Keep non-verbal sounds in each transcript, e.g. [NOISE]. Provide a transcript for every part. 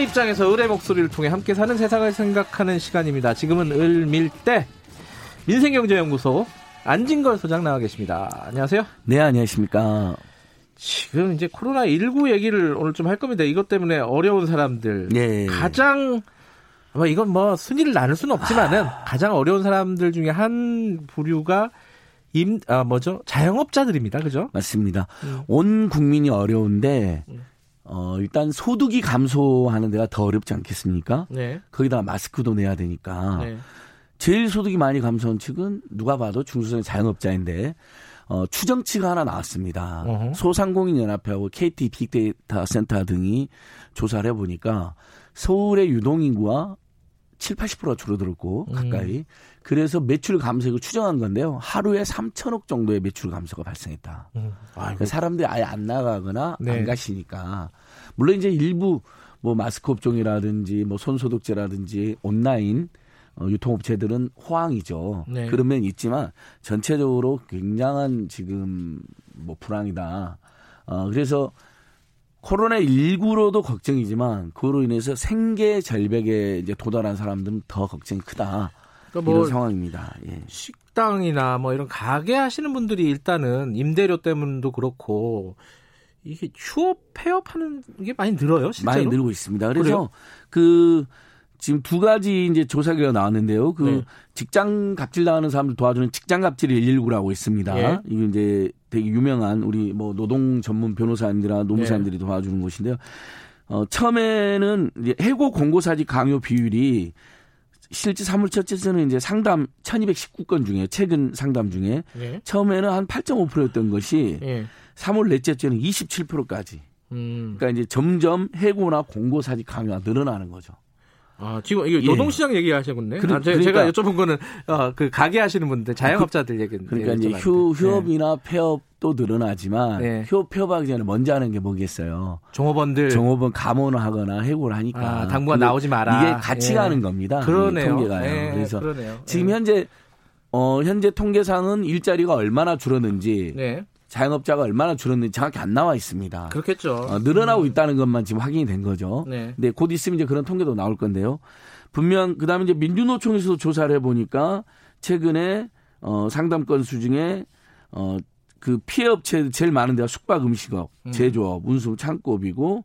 을의 입장에서 을의 목소리를 통해 함께 사는 세상을 생각하는 시간입니다. 지금은 을밀대 민생경제연구소 안진걸 소장 나와 계십니다. 안녕하세요. 네, 안녕하십니까. 지금 이제 코로나 19 얘기를 오늘 좀 할 겁니다. 이것 때문에 어려운 사람들. 네. 가장, 뭐 이건 뭐 순위를 나눌 수는 없지만은 아... 가장 어려운 사람들 중에 한 부류가 임, 아, 뭐죠? 자영업자들입니다. 그죠? 맞습니다. 음. 온 국민이 어려운데, 음. 어, 일단 소득이 감소하는 데가 더 어렵지 않겠습니까? 네. 거기다 마스크도 내야 되니까. 네. 제일 소득이 많이 감소한 측은 누가 봐도 중소형 자영업자인데, 어, 추정치가 하나 나왔습니다. 어허. 소상공인 연합회하고 KT 빅데이터 센터 등이 조사를 해보니까 서울의 유동인구와 7, 80%가 줄어들었고 음. 가까이 그래서 매출 감소액을 추정한 건데요. 하루에 3천억 정도의 매출 감소가 발생했다. 음. 그러니까 사람들이 아예 안 나가거나 네. 안 가시니까 물론 이제 일부 뭐 마스크 업종이라든지 뭐 손소독제라든지 온라인 어, 유통업체들은 호황이죠. 네. 그런 면이 있지만 전체적으로 굉장한 지금 뭐 불황이다. 어, 그래서 코로나 19로도 걱정이지만 그로 인해서 생계 절벽에 이제 도달한 사람들은 더 걱정이 크다. 그러니까 뭐 이런 상황입니다. 예. 식당이나 뭐 이런 가게 하시는 분들이 일단은 임대료 때문도 그렇고 이게 휴업 폐업하는 게 많이 늘어요. 실제로? 많이 늘고 있습니다. 그래서 그래요? 그 지금 두 가지 이제 조사 결과 나왔는데요. 그 네. 직장 갑질 당하는 사람들 도와주는 직장 갑질 119라고 있습니다. 예. 이게 이제 되게 유명한 우리 뭐 노동 전문 변호사님들이나 노무사님들이 네. 도와주는 곳인데요. 어, 처음에는 이제 해고 공고사직 강요 비율이 실제 사물처에서는 이제 상담 1219건 중에 최근 상담 중에 예. 처음에는 한 8.5%였던 것이 예. 3월 넷째 주에는 27%까지. 음. 그러니까 이제 점점 해고나 공고사직 강요가 늘어나는 거죠. 아, 지금 이게 예. 노동시장 예. 얘기하시군요. 그러, 아, 제가, 그러니까, 여쭤본 거는 어, 그 가게 하시는 분들, 자영업자들 그, 얘기 그러니까 이제 휴 휴업이나 네. 폐업도 늘어나지만 네. 휴업 폐업하기 전에 먼저 하는 게 뭐겠어요? 종업원들 종업원 감원을 하거나 해고를 하니까 아, 당분간 나오지 마라. 이게 같이 예. 가는 겁니다. 그러네요. 통계가요. 예, 그래서 그러네요. 지금 예. 현재 어 현재 통계상은 일자리가 얼마나 줄었는지 네. 자영업자가 얼마나 줄었는지 정확히 안 나와 있습니다. 그렇겠죠. 어, 늘어나고 음. 있다는 것만 지금 확인이 된 거죠. 네. 근데 곧 있으면 이제 그런 통계도 나올 건데요. 분명 그다음에 이제 민주노총에서도 조사를 해 보니까 최근에 어, 상담 건수 중에 어, 그 피해 업체 제일 많은 데가 숙박 음식업, 음. 제조업, 운输, 창고업이고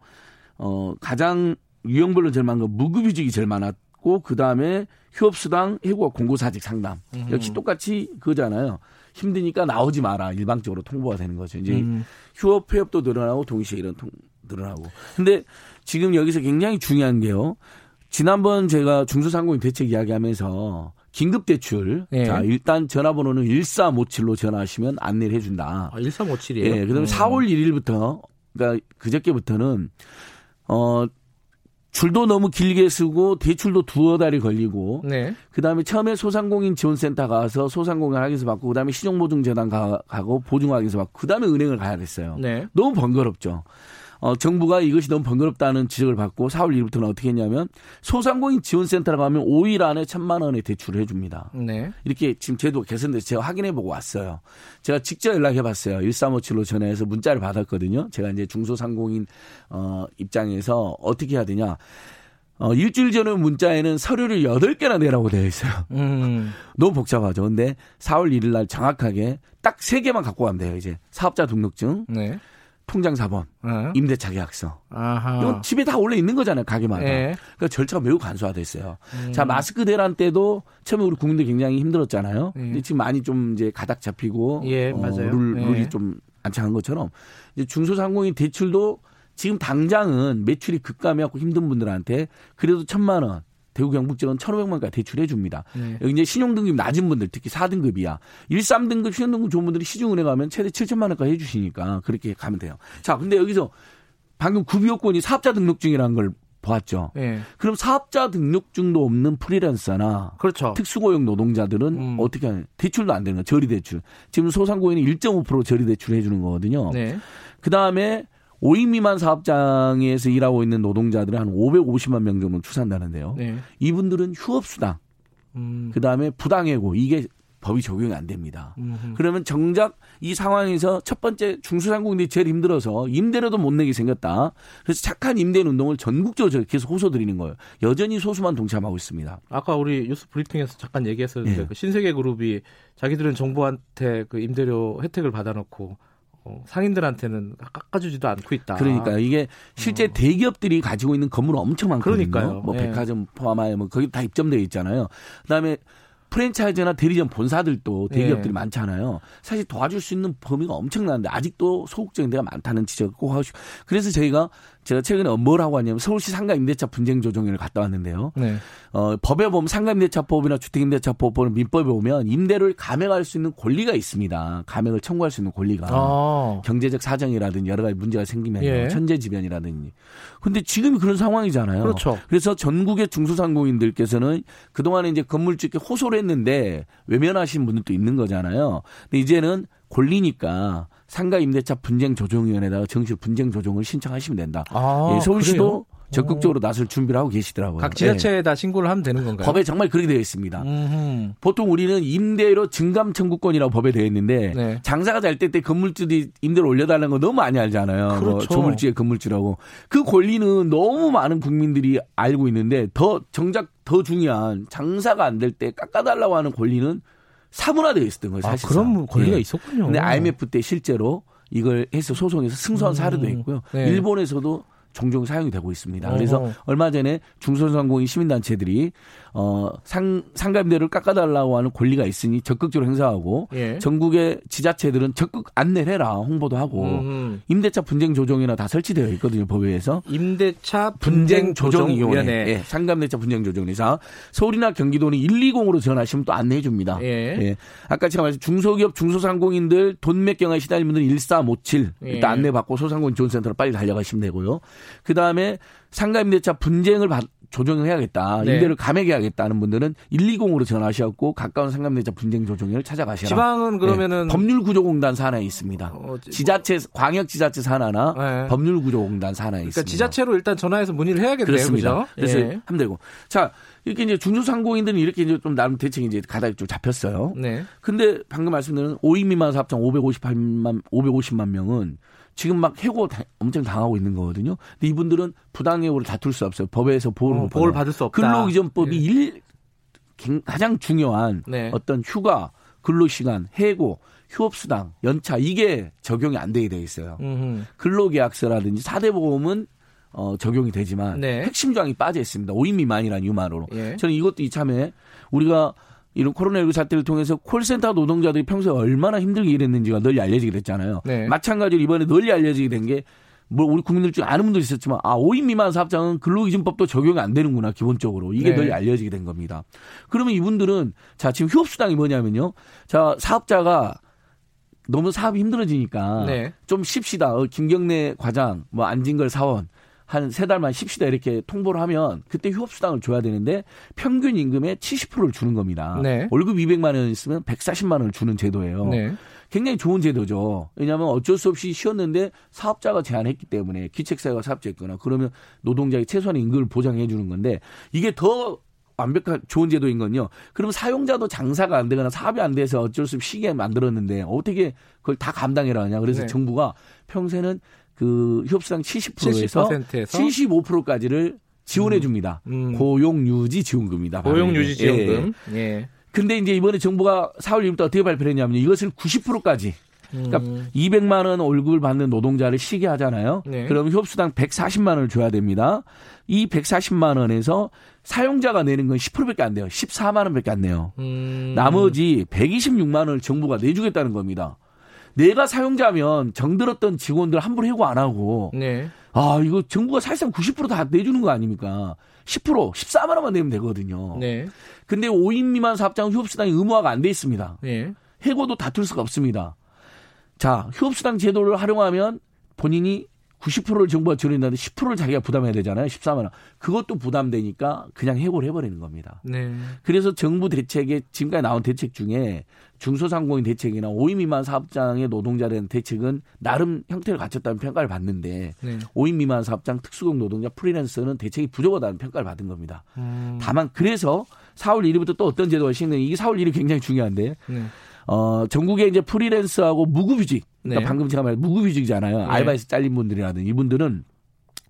어, 가장 유형별로 제일 많은 건 무급휴직이 제일 많았고 그 다음에 휴업수당, 해고와 공고사직 상담 음. 역시 똑같이 그거잖아요. 힘드니까 나오지 마라 일방적으로 통보가 되는 거죠. 이제 음. 휴업 폐업도 늘어나고 동시에 이런 통 늘어나고. 근데 지금 여기서 굉장히 중요한 게요. 지난번 제가 중소상공인 대책 이야기하면서 긴급 대출. 예. 자, 일단 전화번호는 1357로 전화하시면 안내를 해준다. 아, 1357이에요? 예. 그 다음에 음. 4월 1일부터, 그러니까 그저께부터는, 어, 줄도 너무 길게 쓰고 대출도 두어 달이 걸리고 네. 그다음에 처음에 소상공인 지원센터 가서 소상공인 확인서 받고 그다음에 신용보증재단 가, 고 보증 확인서 받고 그다음에 은행을 가야 됐어요. 네. 너무 번거롭죠. 어, 정부가 이것이 너무 번거롭다는 지적을 받고 4월 1일부터는 어떻게 했냐면 소상공인 지원센터로 가면 5일 안에 천만 원의 대출을 해줍니다. 네. 이렇게 지금 제도 개선돼서 제가 확인해보고 왔어요. 제가 직접 연락해봤어요. 1357로 전화해서 문자를 받았거든요. 제가 이제 중소상공인 어, 입장에서 어떻게 해야 되냐. 어, 일주일 전에 문자에는 서류를 8개나 내라고 되어 있어요. 음. [LAUGHS] 너무 복잡하죠. 근데 4월 1일 날 정확하게 딱 3개만 갖고 가면 돼요, 이제. 사업자 등록증. 네. 통장 4번, 어? 임대차 계약서. 아하. 이건 집에 다 원래 있는 거잖아요, 가게마다. 예. 그러니까 절차가 매우 간소화돼 있어요. 음. 자, 마스크 대란 때도 처음에 우리 국민들 굉장히 힘들었잖아요. 예. 근데 지금 많이 좀 이제 가닥 잡히고 예, 어, 맞아요. 룰, 룰이 예. 좀 안착한 것처럼 이제 중소상공인 대출도 지금 당장은 매출이 급감해갖고 힘든 분들한테 그래도 천만 원 대구 경북지원 1,500만까지 대출해 줍니다. 네. 여기 이제 신용등급 낮은 분들 특히 4등급이야. 1, 3등급 신용등급 좋은 분들이 시중은행 가면 최대 7천만 원까지 해 주시니까 그렇게 가면 돼요. 자, 근데 여기서 방금 구비요건이 사업자 등록증이라는 걸 보았죠. 네. 그럼 사업자 등록증도 없는 프리랜서나 그렇죠. 특수고용 노동자들은 음. 어떻게 하냐? 대출도 안 되는 거예요. 저리 대출. 지금 소상공인이 1.5% 저리 대출 해 주는 거거든요. 네. 그 다음에 5인 미만 사업장에서 일하고 있는 노동자들은 한 550만 명 정도 추산다는데요. 네. 이분들은 휴업수당, 음. 그 다음에 부당해고 이게 법이 적용이 안 됩니다. 음흠. 그러면 정작 이 상황에서 첫 번째 중소상공인들이 제일 힘들어서 임대료도 못 내게 생겼다. 그래서 착한 임대인 운동을 전국적으로 계속 호소드리는 거예요. 여전히 소수만 동참하고 있습니다. 아까 우리 뉴스 브리핑에서 잠깐 얘기했었는데 예. 그 신세계 그룹이 자기들은 정부한테 그 임대료 혜택을 받아놓고 어, 상인들한테는 깎아주지도 않고 있다. 그러니까 이게 실제 어. 대기업들이 가지고 있는 건물 엄청 많거든요. 그러니까요. 뭐 예. 백화점 포함하여 뭐 거기 다 입점되어 있잖아요. 그다음에 프랜차이즈나 대리점 본사들도 대기업들이 예. 많잖아요. 사실 도와줄 수 있는 범위가 엄청난데 아직도 소극적인 데가 많다는 지적을 꼭 하고 싶고 그래서 저희가 제가 최근에 뭘 하고 왔냐면 서울시 상가 임대차 분쟁 조정위를 갔다 왔는데요. 네. 어, 법에 보면 상가 임대차법이나 주택 임대차법을 민법에 보면 임대료를 감액할 수 있는 권리가 있습니다. 감액을 청구할 수 있는 권리가 아. 경제적 사정이라든지 여러 가지 문제가 생기면 예. 천재지변이라든지. 근데 지금 그런 상황이잖아요. 그렇죠. 그래서 전국의 중소상공인들께서는 그동안에 이제 건물주께 호소를 했는데 외면하신 분들도 있는 거잖아요. 근데 이제는 권리니까 상가 임대차 분쟁 조정위원회에다가 정식 분쟁 조정을 신청하시면 된다. 아, 예, 서울시도 그래요? 적극적으로 나설 준비를 하고 계시더라고요. 각 지자체에다 네. 신고를 하면 되는 건가요? 법에 정말 그렇게 되어 있습니다. 음흠. 보통 우리는 임대료 증감 청구권이라고 법에 되어 있는데 네. 장사가 잘 때 때 건물주들이 임대료 올려달라는 거 너무 많이 알잖아요. 뭐 그렇죠. 뭐 조물주의 건물주라고. 그 권리는 너무 많은 국민들이 알고 있는데 더 정작 더 중요한 장사가 안 될 때 깎아달라고 하는 권리는 사문화되어 있었던 거예요. 사실. 아, 그런 권리가 네. 있었군요. 근데 IMF 때 실제로 이걸 해서 소송에서 승소한 음. 사례도 있고요. 네. 일본에서도 종종 사용이 되고 있습니다. 그래서 어허. 얼마 전에 중소상공인 시민단체들이 어, 상, 상가임대를 깎아달라고 하는 권리가 있으니 적극적으로 행사하고 예. 전국의 지자체들은 적극 안내를 해라 홍보도 하고 음흠. 임대차 분쟁 조정이나 다 설치되어 있거든요 법에서 임대차 분쟁 조정위원회 예, 상가임대차 분쟁 조정에서 서울이나 경기도는 120으로 전화하시면 또 안내해 줍니다. 예. 예. 아까 제가 말씀 중소기업 중소상공인들 돈몇 경에 시달린 분들은 1357 예. 일단 안내 받고 소상공인 지원센터로 빨리 달려가시면 되고요. 그 다음에 상가 임대차 분쟁을 받, 조정을 해야겠다. 네. 임대를 감액해야겠다는 분들은 120으로 전화하셨고 가까운 상감대자 분쟁 조정위를 찾아가시라. 지방은 네. 그러면은 네. 법률구조공단 산하에 있습니다. 어, 지자체 광역 지자체 산하나 네. 법률구조공단 산하에 그러니까 있습니다. 지자체로 일단 전화해서 문의를 해야겠네요. 그렇습니다. 그래서 예. 하면 되고. 자 이렇게 이제 중소상공인들은 이렇게 이제 좀 나름 대책이 이제 가닥이 좀 잡혔어요. 네. 근데 방금 말씀드린 5인 미만 사업장 558만 550만 명은 지금 막 해고 엄청 당하고 있는 거거든요. 근데 이분들은 부당해고를 다툴 수 없어요. 법에서 보호를, 어, 보호를 받을 수 없다. 근로기준법이 예. 일 가장 중요한 네. 어떤 휴가, 근로시간, 해고, 휴업수당, 연차 이게 적용이 안 되게 돼 있어요. 음흠. 근로계약서라든지 사대 보험은 어, 적용이 되지만 네. 핵심 조항이 빠져 있습니다. 5인 미만이라는 유만으로. 예. 저는 이것도 이참에 우리가 이런 코로나19 사태를 통해서 콜센터 노동자들이 평소에 얼마나 힘들게 일했는지가 널리 알려지게 됐잖아요. 네. 마찬가지로 이번에 널리 알려지게 된 게 뭐 우리 국민들 중에 아는 분도 있었지만 아 5인 미만 사업장은 근로기준법도 적용이 안 되는구나 기본적으로 이게 네. 널리 알려지게 된 겁니다. 그러면 이분들은 자 지금 휴업수당이 뭐냐면요. 자 사업자가 너무 사업이 힘들어지니까 네. 좀 쉽시다. 어, 김경래 과장, 뭐 안진걸 사원 한 세 달만 쉽시다 이렇게 통보를 하면 그때 휴업수당을 줘야 되는데 평균 임금의 70%를 주는 겁니다. 네. 월급 200만 원 있으면 140만 원을 주는 제도예요. 네. 굉장히 좋은 제도죠. 왜냐하면 어쩔 수 없이 쉬었는데 사업자가 제한했기 때문에 기책사회가 사업자였거나 그러면 노동자의 최소한의 임금을 보장해 주는 건데 이게 더 완벽한 좋은 제도인 건요. 그럼 사용자도 장사가 안 되거나 사업이 안 돼서 어쩔 수 없이 쉬게 만들었는데 어떻게 그걸 다 감당해라 하냐. 그래서 네. 정부가 평소에는 그 휴업수당 70%에서 70%에서 75%까지를 지원해 줍니다. 음. 음. 고용 유지 지원금입니다. 고용 유지 지원금. 예. 예. 근데 이제 이번에 정부가 4월 1일부터 어떻게 발표를 했냐면 이것을 90%까지 그러니까 음. 200만 원 월급을 받는 노동자를 쉬게 하잖아요. 네. 그럼 휴업수당 140만 원을 줘야 됩니다. 이 140만 원에서 사용자가 내는 건 10%밖에 안 돼요. 14만 원밖에 안 내요. 음. 나머지 126만 원을 정부가 내주겠다는 겁니다. 내가 사용자면 정들었던 직원들 함부로 해고 안 하고 네. 아 이거 정부가 사실상 90%다 내주는 거 아닙니까? 10% 14만 원만 내면 되거든요. 네. 근데 5인 미만 사업장 휴업수당이 의무화가 안 돼 있습니다. 네. 해고도 다툴 수가 없습니다. 자 휴업수당 제도를 활용하면 본인이 90%를 정부가 지원한다는데 10%를 자기가 부담해야 되잖아요. 14만 원. 그것도 부담되니까 그냥 해고를 해버리는 겁니다. 네. 그래서 정부 대책에 지금까지 나온 대책 중에 중소상공인 대책이나 5인 미만 사업장의 노동자에 대한 대책은 나름 형태를 갖췄다는 평가를 받는데 네. 5인 미만 사업장 특수공 노동자 프리랜서는 대책이 부족하다는 평가를 받은 겁니다. 음. 다만 그래서 4월 1일부터 또 어떤 제도가 시행되는 이게 4월 1일이 굉장히 중요한데. 네. 어, 전국에 이제 프리랜서하고 무급휴직. 그러니까 네. 방금 제가 말한 무급휴직이잖아요. 네. 알바에서 잘린 분들이라든 이분들은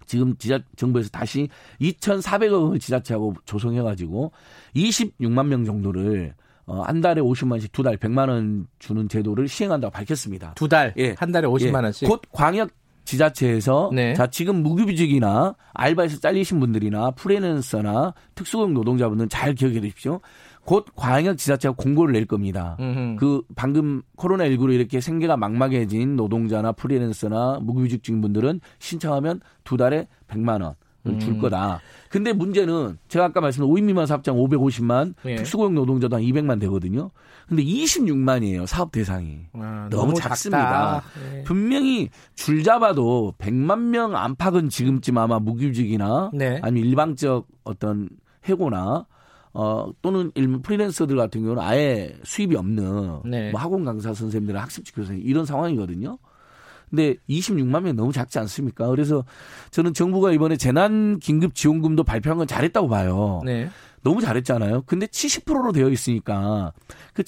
지금 지자 정부에서 다시 2,400억 원을 지자체하고 조성해 가지고 26만 명 정도를 어, 한 달에 50만씩 두 달 100만 원 주는 제도를 시행한다고 밝혔습니다. 두 달? 예. 한 달에 50만 원씩? 예. 곧 광역 지자체에서 네. 자 지금 무급휴직이나 알바에서 잘리신 분들이나 프리랜서나 특수고용 노동자분들은 잘 기억해 두십시오. 곧 광역 지자체가 공고를 낼 겁니다. 음흠. 그 방금 코로나19로 이렇게 생계가 막막해진 노동자나 프리랜서나 무급휴직중 분들은 신청하면 두 달에 100만 원. 줄 음. 거다. 근데 문제는 제가 아까 말씀드린 5인 미만 사업장 550만, 예. 특수고용 노동자도 한 200만 되거든요. 근데 26만이에요. 사업 대상이. 아, 너무, 너무, 작습니다. 네. 분명히 줄 잡아도 100만 명 안팎은 지금쯤 아마 무급직이나 네. 아니면 일방적 어떤 해고나 어, 또는 일부 프리랜서들 같은 경우는 아예 수입이 없는 네. 뭐 학원 강사 선생님들, 학습지 교사님 이런 상황이거든요. 근데 26만 명 너무 작지 않습니까? 그래서 저는 정부가 이번에 재난 긴급 지원금도 발표한 건 잘했다고 봐요. 네. 너무 잘했잖아요. 근데 70%로 되어 있으니까 그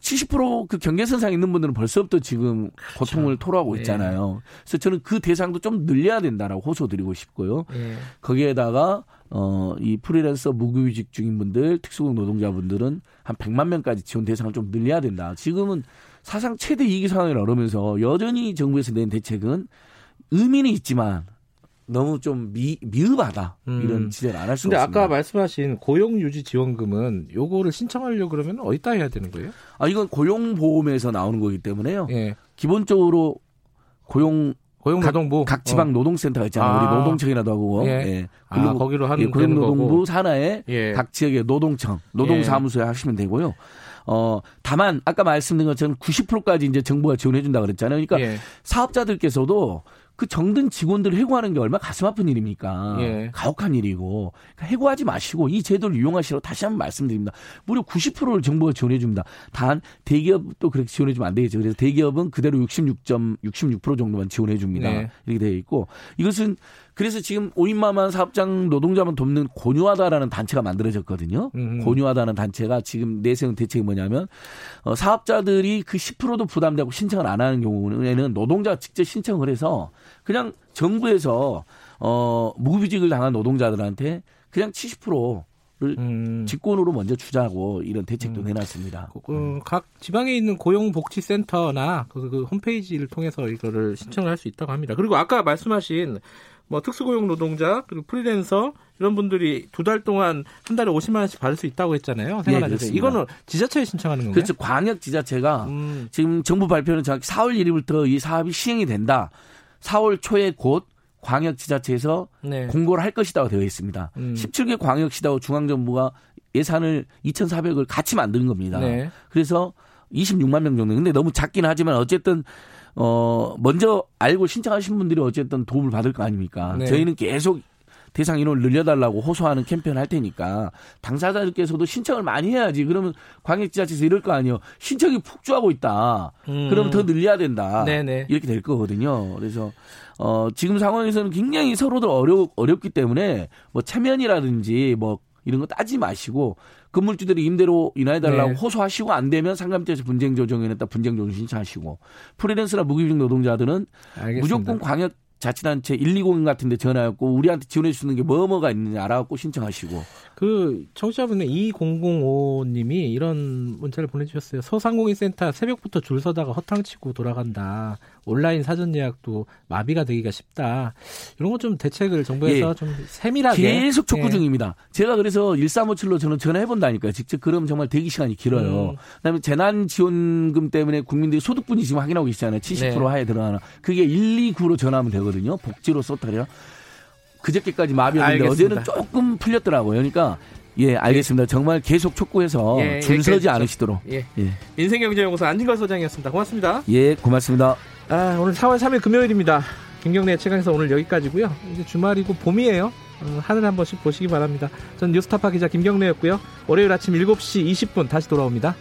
쭉70%그 경계선상 있는 분들은 벌써부터 지금 고통을 그렇죠. 토로하고 네. 있잖아요. 그래서 저는 그 대상도 좀 늘려야 된다라고 호소드리고 싶고요. 네. 거기에다가 어, 이 프리랜서 무급휴직 중인 분들, 특수고용 노동자분들은 한 100만 명까지 지원 대상을 좀 늘려야 된다. 지금은 사상 최대 이기 상황을 얻으면서 여전히 정부에서 낸 대책은 의미는 있지만 너무 좀 미, 미흡하다 음. 이런 지적을 안할 수가 없습니다. 근데 아까 말씀하신 고용유지 지원금은 요거를 신청하려 고 그러면 어디다 해야 되는 거예요? 아 이건 고용보험에서 나오는 거기 때문에요. 예. 기본적으로 고용 고용노동부 각, 각 지방 어. 노동센터가 있잖아요. 아. 우리 노동청이라도 하고 예. 예. 아, 거기로 하는 예, 고용노동부 산하에 예. 각 지역의 노동청, 노동사무소에 예. 하시면 되고요. 어 다만 아까 말씀드린 것처럼 90%까지 이제 정부가 지원해 준다 그랬잖아요. 그러니까 예. 사업자들께서도 그 정든 직원들을 해고하는 게 얼마나 가슴 아픈 일입니까? 예. 가혹한 일이고 그러니까 해고하지 마시고 이 제도를 이용하시라고 다시 한번 말씀드립니다. 무려 90%를 정부가 지원해 줍니다. 단 대기업도 그렇게 지원해 주면 안 되겠죠. 그래서 대기업은 그대로 66.66% 정도만 지원해 줍니다. 네. 이렇게 되어 있고 이것은 그래서 지금 오인마만 사업장 노동자만 돕는 고유하다라는 단체가 만들어졌거든요. 음흠. 고유하다는 단체가 지금 내세운 대책이 뭐냐면 어, 사업자들이 그 10%도 부담되고 신청을 안 하는 경우에는 노동자가 직접 신청을 해서 그냥 정부에서 어 무급휴직을 당한 노동자들한테 그냥 70%를 음. 직권으로 먼저 주자고 이런 대책도 음. 내놨습니다. 그, 그, 각 지방에 있는 고용복지센터나 그, 그 홈페이지를 통해서 이거를 신청을 할 수 있다고 합니다. 그리고 아까 말씀하신 뭐 특수고용 노동자 그리고 프리랜서 이런 분들이 두 달 동안 한 달에 50만 원씩 받을 수 있다고 했잖아요. 생활하셔서 네, 이거는 지자체에 신청하는 건가요? 그렇죠. 광역 지자체가 음. 지금 정부 발표는 정확히 4월 1일부터 이 사업이 시행이 된다. 4월 초에 곧 광역 지자체에서 네. 공고를 할 것이라고 되어 있습니다. 음. 17개 광역시다고 중앙정부가 예산을 2,400을 같이 만드는 겁니다. 네. 그래서 26만 명 정도. 근데 너무 작긴 하지만 어쨌든 어 먼저 알고 신청하신 분들이 어쨌든 도움을 받을 거 아닙니까? 네. 저희는 계속 대상 인원을 늘려달라고 호소하는 캠페인을 할 테니까 당사자들께서도 신청을 많이 해야지. 그러면 광역지자체에서 이럴 거 아니에요. 신청이 폭주하고 있다. 음. 그러면 더 늘려야 된다. 네네. 이렇게 될 거거든요. 그래서 어 지금 상황에서는 굉장히 서로들 어려 어렵기 때문에 뭐 체면이라든지 뭐 이런 거 따지 마시고 건물주들이 임대로 인하해달라고 네. 호소하시고 안 되면 상감자에서 분쟁 조정에다 분쟁 조정 신청하시고 프리랜서나 무급휴직 노동자들은 알겠습니다. 무조건 광역 자치단체 120 같은 데 전화했고 우리한테 지원해 주는 게 뭐뭐가 있는지 알아갖고 신청하시고. 그 청취자분의 2005님이 이런 문자를 보내주셨어요. 소상공인 센터 새벽부터 줄 서다가 허탕치고 돌아간다. 온라인 사전 예약도 마비가 되기가 쉽다. 이런 거좀 대책을 정부에서 예. 좀 세밀하게 계속 촉구 예. 중입니다. 제가 그래서 1357로 저는 전화해 본다니까요. 직접 그럼 정말 대기 시간이 길어요. 음. 그다음에 재난 지원금 때문에 국민들이 소득분이 지금 확인하고 계시잖아요. 70% 네. 하에 들어가나. 그게 129로 전화하면 되거든요. 복지로 썼다래요. 그저께까지 마비였는데 어제는 조금 풀렸더라고요. 그러니까 예, 알겠습니다. 정말 계속 촉구해서 예, 줄 서지 않으시도록. 예. 예. 민생경제연구소 안진걸 소장이었습니다. 고맙습니다. 예, 고맙습니다. 아, 오늘 4월 3일 금요일입니다. 김경래 최강에서 오늘 여기까지고요. 이제 주말이고 봄이에요. 어, 하늘 한 번씩 보시기 바랍니다. 전 뉴스타파 기자 김경래였고요. 월요일 아침 7시 20분 다시 돌아옵니다.